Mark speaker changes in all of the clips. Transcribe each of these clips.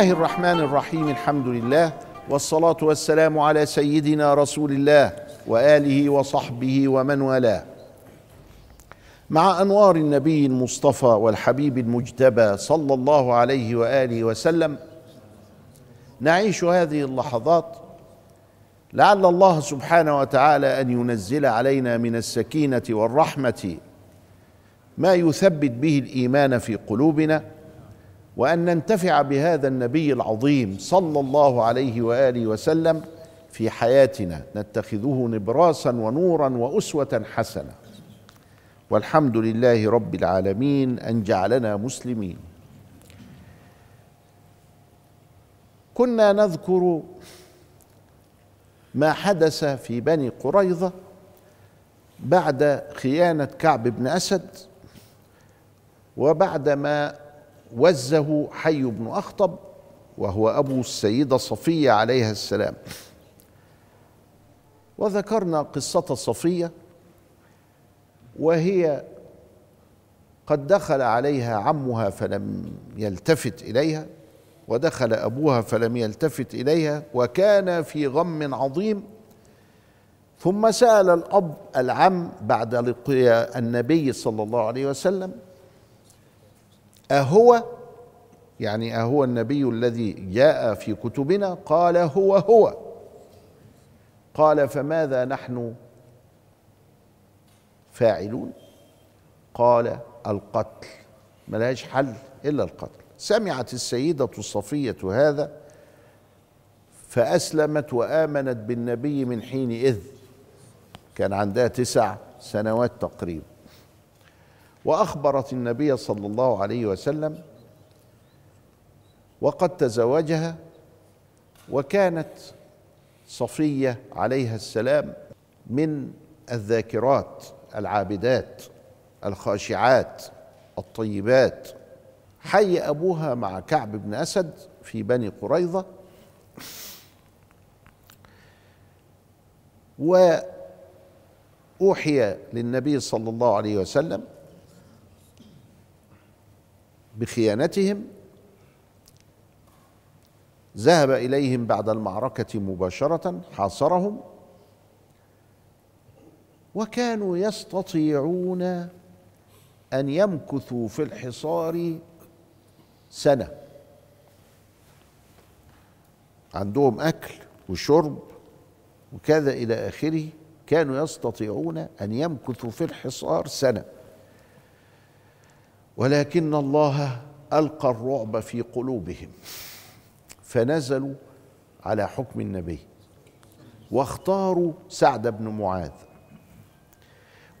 Speaker 1: الله الرحمن الرحيم الحمد لله والصلاة والسلام على سيدنا رسول الله وآله وصحبه ومن والاه مع أنوار النبي المصطفى والحبيب المجتبى صلى الله عليه وآله وسلم نعيش هذه اللحظات لعل الله سبحانه وتعالى أن ينزل علينا من السكينة والرحمة ما يثبت به الإيمان في قلوبنا وأن ننتفع بهذا النبي العظيم صلى الله عليه وآله وسلم في حياتنا نتخذه نبراسا ونورا وأسوة حسنة. والحمد لله رب العالمين أن جعلنا مسلمين. كنا نذكر ما حدث في بني قريظة بعد خيانة كعب بن أسد وبعدما وزه حي بن أخطب وهو أبو السيدة صفية عليها السلام. وذكرنا قصة صفية وهي قد دخل عليها عمها فلم يلتفت إليها ودخل أبوها فلم يلتفت إليها وكان في غم عظيم. ثم سأل الأب العم بعد لقيا النبي صلى الله عليه وسلم أهو يعني أهو النبي الذي جاء في كتبنا قال هو هو. قال فماذا نحن فاعلون؟ قال القتل. ملهاش حل إلا القتل. سمعت السيدة صفية هذا فأسلمت وآمنت بالنبي من حين إذ كان عندها تسع سنوات تقريبا. وأخبرت النبي صلى الله عليه وسلم وقد تزوجها وكانت صفية عليها السلام من الذاكرات العابدات الخاشعات الطيبات. حي أبوها مع كعب بن أسد في بني قريظة. وأوحي للنبي صلى الله عليه وسلم بخيانتهم ذهب إليهم بعد المعركة مباشرة حاصرهم وكانوا يستطيعون أن يمكثوا في الحصار سنة. عندهم أكل وشرب وكذا إلى آخره كانوا يستطيعون أن يمكثوا في الحصار سنة. ولكن الله ألقى الرعب في قلوبهم فنزلوا على حكم النبي واختاروا سعد بن معاذ.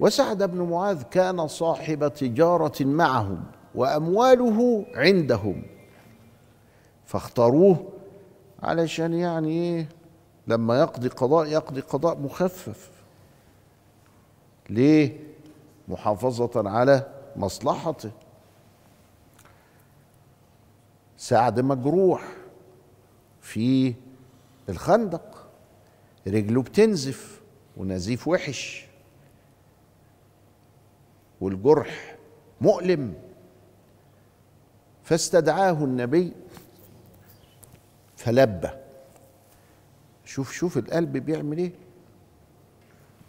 Speaker 1: وسعد بن معاذ كان صاحب تجارة معهم وأمواله عندهم فاختاروه علشان يعني إيه؟ لما يقضي قضاء يقضي قضاء مخفف. ليه؟ محافظة على مصلحته سعد مجروح في الخندق رجله بتنزف ونزيف وحش. والجرح مؤلم. فاستدعاه النبي فلبى شوف شوف القلب بيعمل إيه؟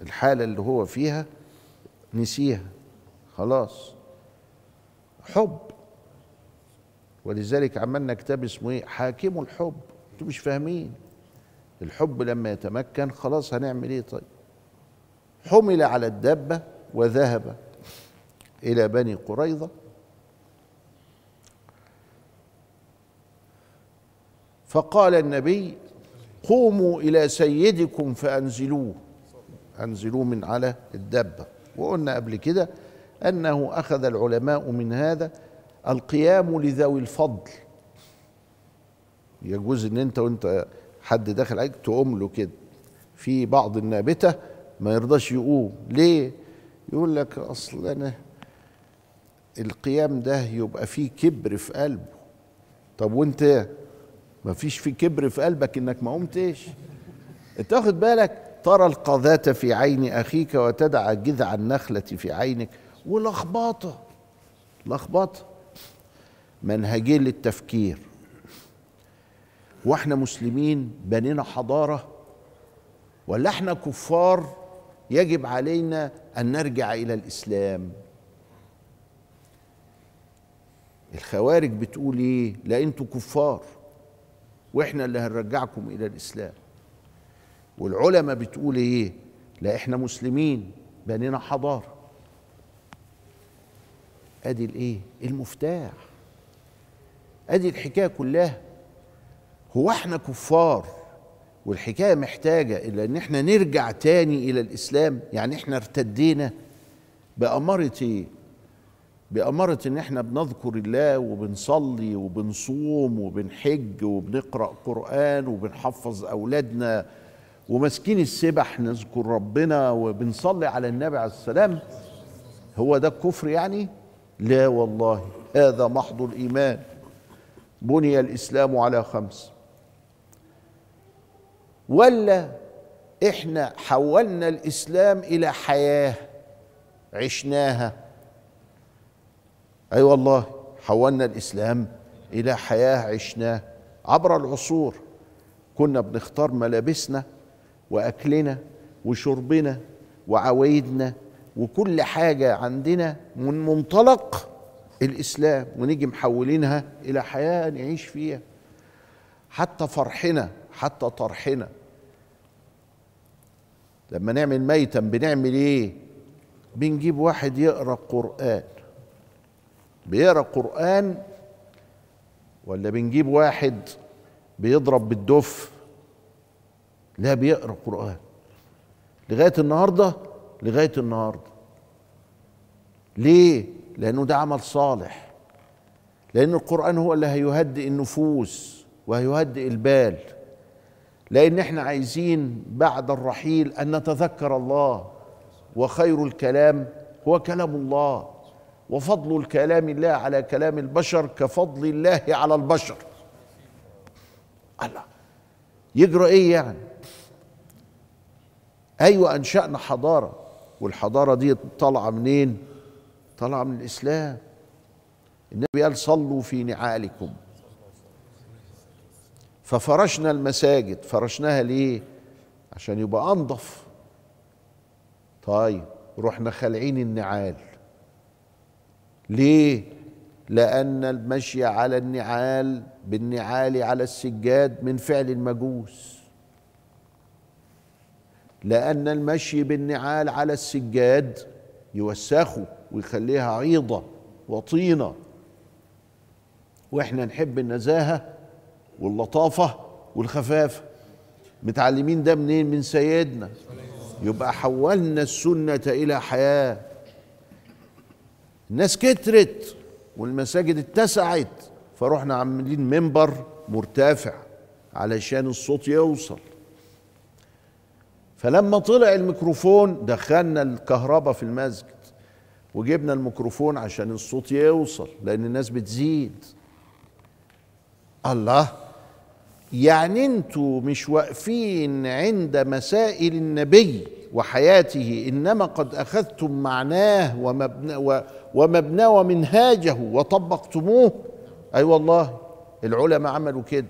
Speaker 1: الحالة اللي هو فيها نسيها. خلاص. حب. ولذلك عملنا كتاب اسمه إيه؟ حاكم الحب. أنتوا مش فاهمين. الحب لما يتمكن خلاص هنعمل إيه طيب؟ حمل على الدابة وذهب إلى بني قريظة. فقال النبي قوموا إلى سيدكم فأنزلوه. أنزلوه من على الدابة. وقلنا قبل كده أنه أخذ العلماء من هذا القيام لذوي الفضل. يجوز إن أنت وأنت حد داخل عليك تقوم له كده. في بعض النابتة ما يرضاش يقوم. ليه؟ يقول لك أصل أنا القيام ده يبقى فيه كبر في قلبه. طب وأنت؟ ما فيش في كبر في قلبك إنك ما قمتش. أنت واخد بالك؟ ترى القذاة في عين أخيك وتدع جذع النخلة في عينك. ولخبطة لخبطة منهجين للتفكير. وإحنا مسلمين بنينا حضارة ولا إحنا كفار يجب علينا أن نرجع إلى الإسلام؟ الخوارج بتقول إيه؟ لا أنتوا كفار وإحنا اللي هنرجعكم إلى الإسلام. والعلماء بتقول إيه؟ لا إحنا مسلمين بنينا حضارة. أدي الإيه؟ المفتاح. أدي الحكاية كلها. هو إحنا كفار والحكاية محتاجة إلى إن إحنا نرجع تاني إلى الإسلام؟ يعني إحنا ارتدينا بأمارة إيه؟ بأمارة إن إحنا بنذكر الله وبنصلي وبنصوم وبنحج وبنقرأ قرآن وبنحفظ أولادنا وماسكين السبح نذكر ربنا وبنصلي على النبي عليه السلام هو ده الكفر يعني؟ لا والله هذا محض الإيمان. بني الإسلام على خمس. ولا إحنا حولنا الإسلام إلى حياة عشناها. أي أيوة والله حولنا الإسلام إلى حياة عشناها عبر العصور. كنا بنختار ملابسنا وأكلنا وشربنا وعوايدنا وكل حاجة عندنا من منطلق الإسلام ونيجي محولينها إلى حياة نعيش فيها. حتى فرحنا حتى طرحنا. لما نعمل ميتا بنعمل إيه؟ بنجيب واحد يقرأ قرآن. بيقرأ قرآن ولا بنجيب واحد بيضرب بالدف؟ لا بيقرأ قرآن. لغاية النهارده لغاية النهارده. ليه؟ لأنه ده عمل صالح. لأن القرآن هو اللي هيهدئ النفوس وهيهدئ البال. لأن إحنا عايزين بعد الرحيل أن نتذكر الله. وخير الكلام هو كلام الله. وفضل الكلام الله على كلام البشر كفضل الله على البشر. الله. يجرى إيه يعني؟ أيوه أنشأنا حضارة. والحضارة دي طالعة منين؟ طالعة من الإسلام. النبي قال صلوا في نعالكم. ففرشنا المساجد. فرشناها ليه؟ عشان يبقى انظف طيب رحنا خالعين النعال. ليه؟ لأن المشي على النعال بالنعال على السجاد من فعل المجوس. لأن المشي بالنعال على السجاد يوسخه ويخليها عيضة وطينة. وإحنا نحب النزاهة واللطافة والخفافه متعلمين ده منين؟ من سيدنا. يبقى حولنا السنة إلى حياة. الناس كترت والمساجد اتسعت فروحنا عاملين منبر مرتفع علشان الصوت يوصل. فلما طلع الميكروفون دخلنا الكهرباء في المسجد وجبنا الميكروفون عشان الصوت يوصل لأن الناس بتزيد. الله! يعني أنتوا مش واقفين عند مسائل النبي وحياته إنما قد أخذتم معناه ومبنى ومبناه ومنهاجه وطبقتموه. أي أيوة والله العلماء عملوا كده.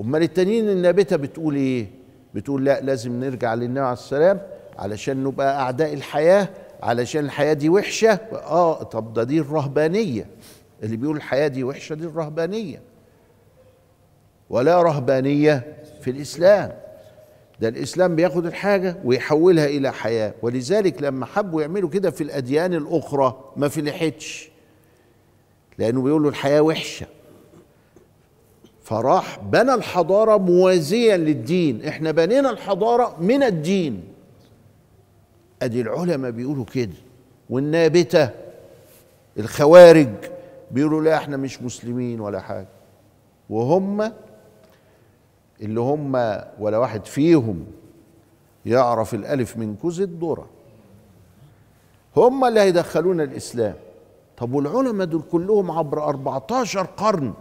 Speaker 1: أمال التانيين النابته بتقول إيه؟ بتقول لا لازم نرجع للنبي عليه السلام علشان نبقى أعداء الحياة علشان الحياة دي وحشة. آه طب ده دي الرهبانية. اللي بيقول الحياة دي وحشة دي الرهبانية. ولا رهبانية في الإسلام. ده الإسلام بياخد الحاجة ويحولها إلى حياة. ولذلك لما حبوا يعملوا كده في الأديان الأخرى ما فلحتش. لأنه بيقولوا الحياة وحشة. فراح بنى الحضارة موازيا للدين. إحنا بنينا الحضارة من الدين. أدي العلماء بيقولوا كده والنابتة الخوارج بيقولوا لا إحنا مش مسلمين ولا حاجة. وهم اللي هم ولا واحد فيهم يعرف الألف من كوز الذرة. هم اللي هيدخلونا الإسلام. طب والعلماء دول كلهم عبر 14 قرن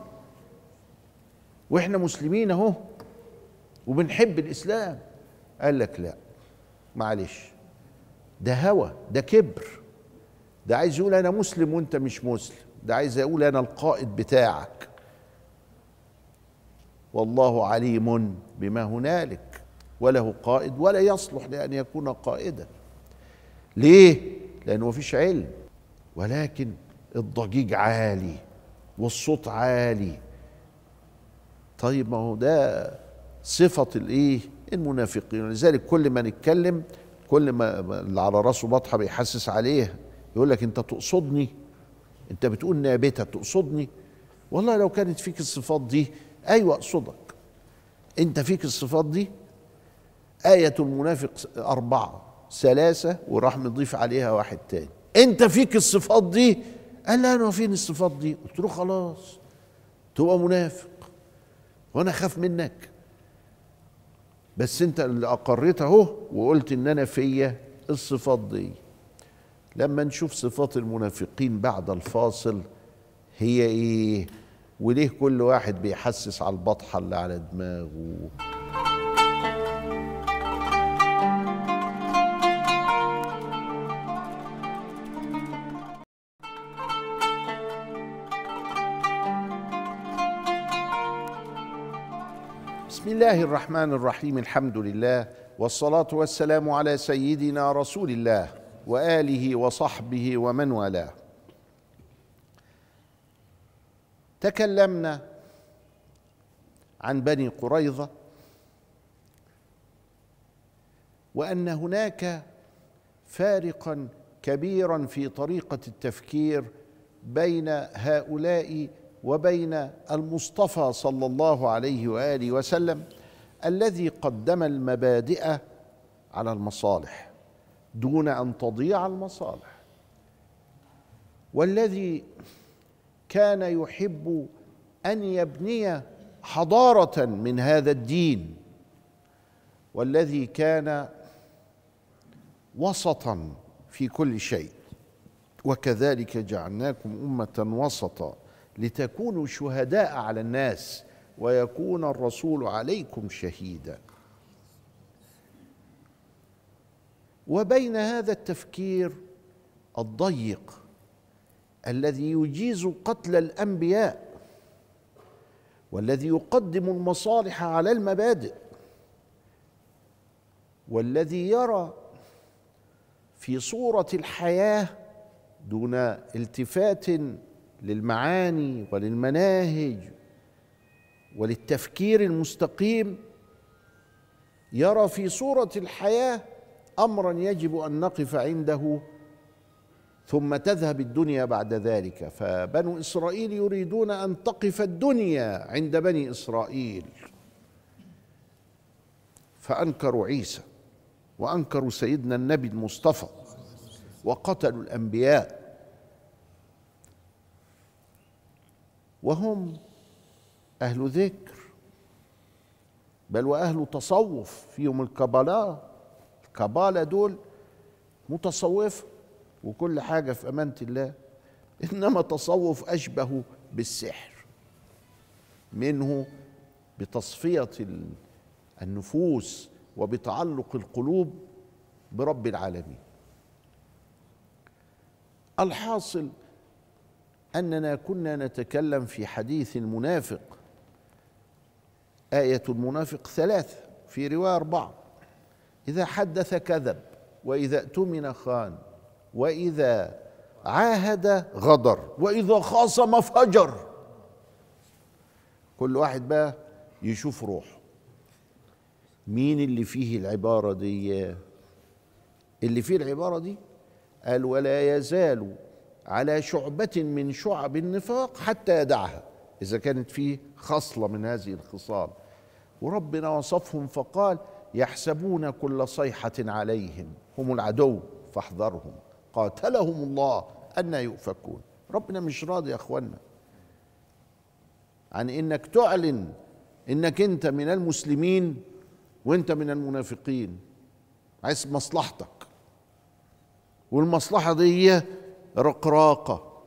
Speaker 1: وإحنا مسلمين اهو وبنحب الإسلام. قال لك لا معلش ده هوى ده كبر. ده عايز يقول أنا مسلم وأنت مش مسلم. ده عايز يقول أنا القائد بتاعك. والله عليم بما هنالك وله قائد ولا يصلح لأن يكون قائدا. ليه؟ لأنه مفيش علم. ولكن الضجيج عالي والصوت عالي. طيب ما هو ده صفة الإيه؟ المنافقين. ولذلك كل ما نتكلم كل ما اللي على راسه بطحة بيحسس عليه يقول لك أنت تقصدني؟ أنت بتقول نابتة تقصدني؟ والله لو كانت فيك الصفات دي أيوه أقصدك. أنت فيك الصفات دي؟ آية المنافق أربعة ثلاثة وراح مضيف عليها واحد تاني. أنت فيك الصفات دي؟ قال لا أنا فين الصفات دي؟ قلت له خلاص تبقى منافق. وأنا اخاف منك. بس انت اللي اقريت اهو وقلت ان أنا فيا الصفات دي. لما نشوف صفات المنافقين بعد الفاصل هي إيه؟ وليه كل واحد بيحسس على البطحة اللي على دماغه؟ بسم الله الرحمن الرحيم الحمد لله والصلاة والسلام على سيدنا رسول الله وآله وصحبه ومن والاه. تكلمنا عن بني قريظة وأن هناك فارقا كبيرا في طريقة التفكير بين هؤلاء وبين المصطفى صلى الله عليه وآله وسلم الذي قدم المبادئ على المصالح دون أن تضيع المصالح. والذي كان يحب أن يبني حضارة من هذا الدين والذي كان وسطا في كل شيء وكذلك جعلناكم أمة وسطا. لتكونوا شهداء على الناس ويكون الرسول عليكم شهيدا. وبين هذا التفكير الضيق الذي يجيز قتل الأنبياء والذي يقدم المصالح على المبادئ والذي يرى في صورة الحياة دون التفات للمعاني وللمناهج وللتفكير المستقيم يرى في صورة الحياة امرا يجب أن نقف عنده ثم تذهب الدنيا بعد ذلك. فبنو إسرائيل يريدون أن تقف الدنيا عند بني إسرائيل. فأنكروا عيسى وأنكروا سيدنا النبي المصطفى وقتلوا الأنبياء. وهم أهل ذكر بل وأهل تصوف فيهم الكبلاء. الكبالة دول متصوف وكل حاجة في أمانة الله إنما تصوف أشبه بالسحر منه بتصفية النفوس وبتعلق القلوب برب العالمين. الحاصل أننا كنا نتكلم في حديث المنافق. آية المنافق ثلاثة في رواية أربعة. إذا حدث كذب وإذا اؤتمن خان وإذا عاهد غدر وإذا خاصم فجر. كل واحد بقى يشوف روحه. مين اللي فيه العبارة دي؟ اللي فيه العبارة دي قال ولا يزال على شعبة من شعب النفاق حتى يدعها. إذا كانت فيه خصلة من هذه الخصال. وربنا وصفهم فقال يحسبون كل صيحة عليهم هم العدو فاحذرهم. قاتلهم الله أن يؤفكون. ربنا مش راضي يا أخوانا عن إنك تعلن إنك أنت من المسلمين وأنت من المنافقين. عايز مصلحتك. والمصلحة دي رقراقة.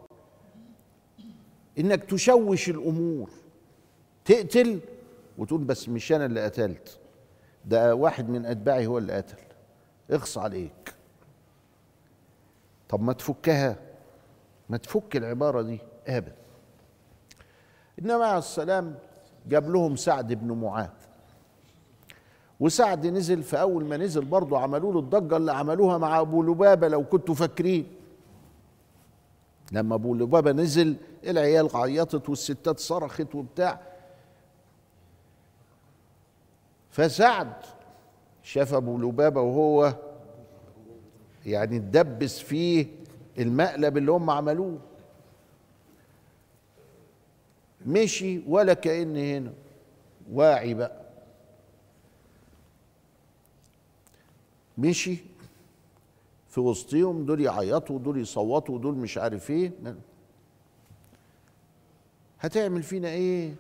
Speaker 1: إنك تشوش الأمور. تقتل وتقول بس مش أنا اللي قتلت. ده واحد من أتباعي هو اللي قتل. اخص عليك. طب ما تفكها. ما تفك العبارة دي. أبدا. النبي عليه السلام جاب لهم سعد بن معاذ. وسعد نزل فاول ما نزل برضه عملوا له الضجة اللي عملوها مع أبو لبابة لو كنتوا فاكرين. لما أبو لبابة نزل العيال عيطت والستات صرخت وبتاع. فسعد شاف أبو لبابة وهو يعني اتدبس فيه المقلب اللي هم عملوه. مشي ولا كأن هنا. واعي بقى. مشي في وسطهم دول يعيطوا ودول يصوتوا ودول مش عارف إيه. هتعمل فينا إيه؟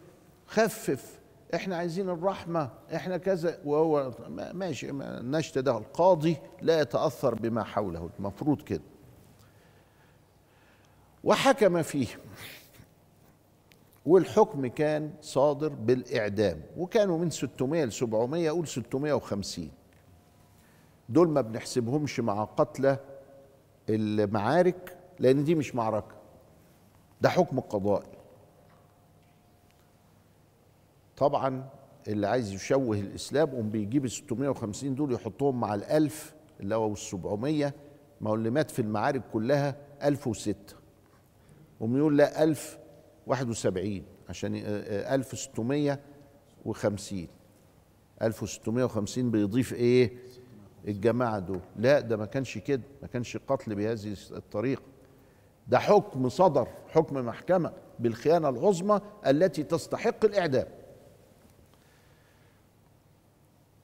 Speaker 1: خفف. إحنا عايزين الرحمة إحنا كذا. وهو ماشي النشط ده. القاضي لا يتأثر بما حوله. المفروض كده. وحكم فيه. والحكم كان صادر بالإعدام. وكانوا من 600 ل 700 أقول 650 دول ما بنحسبهمش مع قتلى المعارك لأن دي مش معركة ده حكم قضائي. طبعا اللي عايز يشوه الإسلام قوم بيجيب ال 650 دول يحطهم مع الألف اللي هو ال 700 ما هو اللي مات في المعارك كلها 1006 قوم يقول لا 1071 عشان 1650 1650 بيضيف إيه؟ الجماعة دول. لا ده ما كانش كده ما كانش قتل بهذه الطريقة ده حكم صدر حكم محكمة بالخيانة العظمى التي تستحق الإعدام.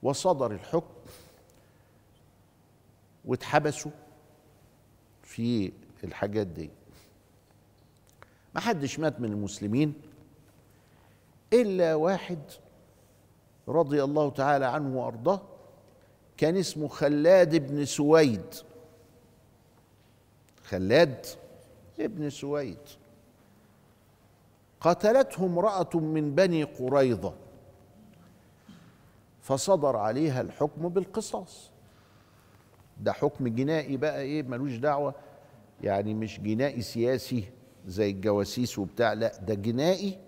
Speaker 1: وصدر الحكم واتحبسوا في الحاجات دي. ما حدش مات من المسلمين إلا واحد رضي الله تعالى عنه وأرضاه كان اسمه خلاد بن سويد. خلاد ابن سويد. قتلته امرأة من بني قريظة. فصدر عليها الحكم بالقصاص. ده حكم جنائي بقى إيه؟ ملوش دعوة. يعني مش جنائي سياسي زي الجواسيس وبتاع لا ده جنائي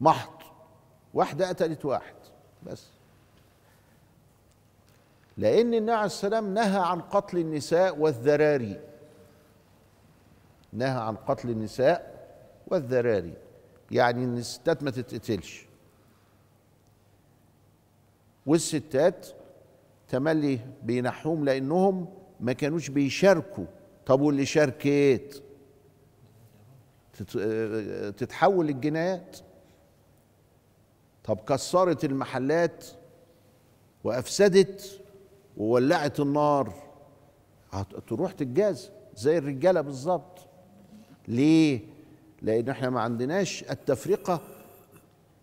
Speaker 1: محض. واحدة قتلت واحد بس. لأن النبي عليه السلام نهى عن قتل النساء والذراري. نهى عن قتل النساء والذراري. يعني إن الستات ما تتقتلش. والستات تملي بينحوهم لأنهم ما كانوش بيشاركوا. طب واللي شاركت؟ تتحول الجنايات. طب كسرت المحلات وأفسدت وولعت النار. تروح تتجاز زي الرجالة بالظبط. ليه؟ لأن إحنا ما عندناش التفرقة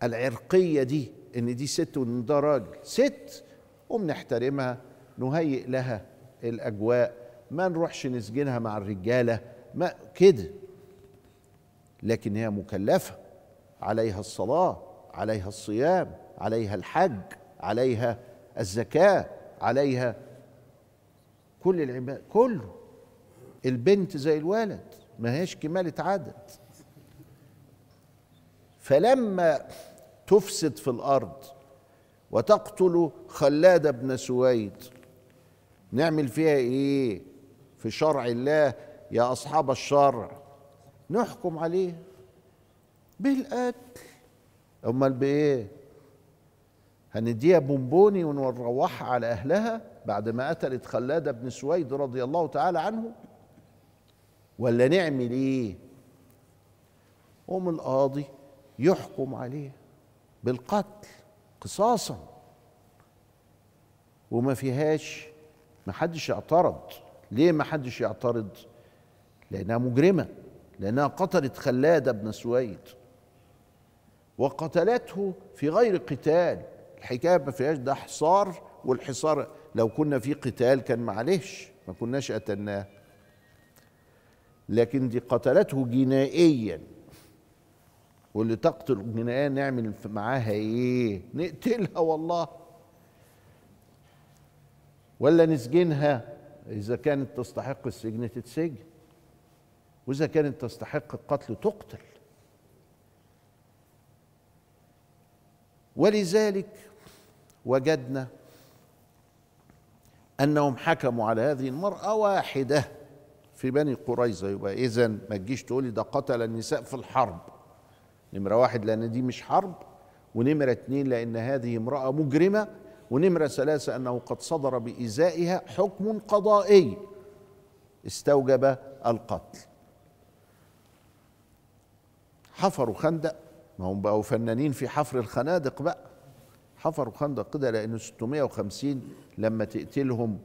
Speaker 1: العرقية دي إن دي ست وإن ده راجل. ست وبنحترمها نهيئ لها الأجواء ما نروحش نسجنها مع الرجالة ما كده. لكن هي مكلفة. عليها الصلاة عليها الصيام عليها الحج عليها الزكاة. عليها كل العباد كله. البنت زي الولد ما هيش كمالة عدد فلما تفسد في الأرض وتقتل خلاد بن سويد نعمل فيها إيه؟ في شرع الله يا أصحاب الشرع. نحكم عليه بالقتل. أمال بإيه؟ هنديها بونبوني ونروحها على أهلها بعد ما قتلت خلاد بن سويد رضي الله تعالى عنه؟ ولا نعمل إيه؟ قوم القاضي يحكم عليه بالقتل قصاصا. وما فيهاش ما حدش يعترض. ليه ما حدش يعترض؟ لأنها مجرمة لأنها قتلت خلاد بن سويد. وقتلته في غير قتال. الحكاية ما فيهاش ده حصار والحصار لو كنا في قتال كان معلش ما كناش قتلناه. لكن دي قتلته جنائيا. واللي تقتل جنائيا نعمل معاها إيه؟ نقتلها والله. ولا نسجنها؟ إذا كانت تستحق السجن تتسجن. وإذا كانت تستحق القتل تقتل. ولذلك وجدنا أنهم حكموا على هذه المرأة واحدة في بني قريظة. يبقى اذا ما تجيش تقولي ده قتل النساء في الحرب. نمرة واحد لأن دي مش حرب ونمرة اتنين لأن هذه امرأة مجرمة ونمرة ثلاثة أنه قد صدر بإزائها حكم قضائي. استوجب القتل. حفروا خندق ما هم بقوا فنانين في حفر الخنادق بقى. حفروا خندق كده لأن 650 لما تقتلهم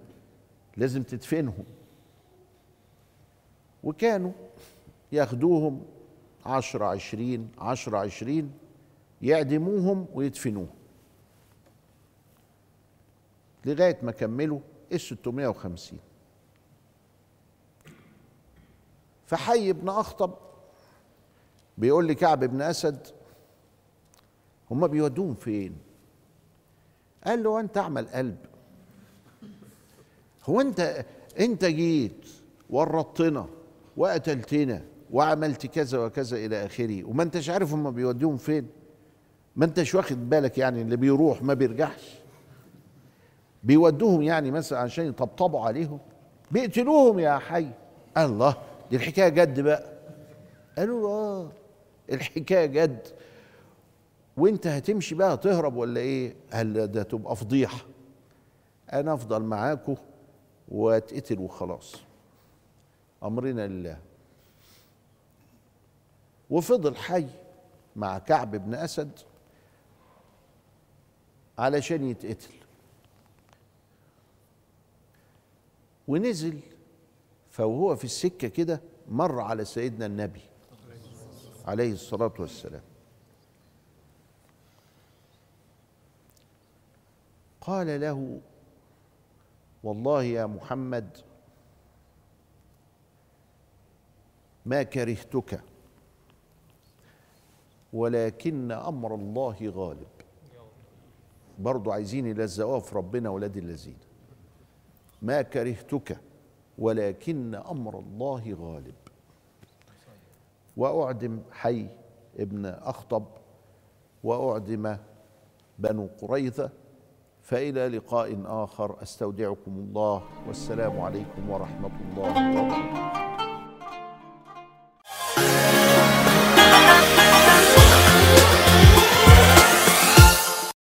Speaker 1: لازم تدفنهم. وكانوا ياخدوهم عشرة عشرين عشرة عشرين يعدموهم ويدفنوهم. لغاية ما كملوا ال 650 فحي بن أخطب بيقول لي كعب بن أسد هما بيودوهم فين؟ قال له أنت أعمل قلب. هو أنت أنت جيت ورطتنا وقتلتنا وعملت كذا وكذا إلى آخره. وما أنتش عارف هما بيودوهم فين. ما أنتش واخد بالك يعني اللي بيروح ما بيرجعش. بيودوهم يعني مثلا عشان يطبطبوا عليهم. بيقتلوهم يا حي. الله دي الحكاية جد بقى. قالوا له آه الحكاية جد. وانت هتمشي بقى تهرب ولا إيه؟ قال ده تبقى فضيحة. أنا أفضل معاكم وأتقتل وخلاص. أمرنا لله. وفضل حي مع كعب بن أسد علشان يتقتل. ونزل فوهو في السكة كده مر على سيدنا النبي عليه الصلاة والسلام. قال له والله يا محمد ما كرهتك ولكن أمر الله غالب. برضو عايزين يلزقوها في ربنا ولاد الذين. ما كرهتك ولكن أمر الله غالب. وأعدم حي ابن أخطب وأعدم بنو قريظة فإلى لقاء آخر أستودعكم الله والسلام عليكم ورحمة الله وبركاته.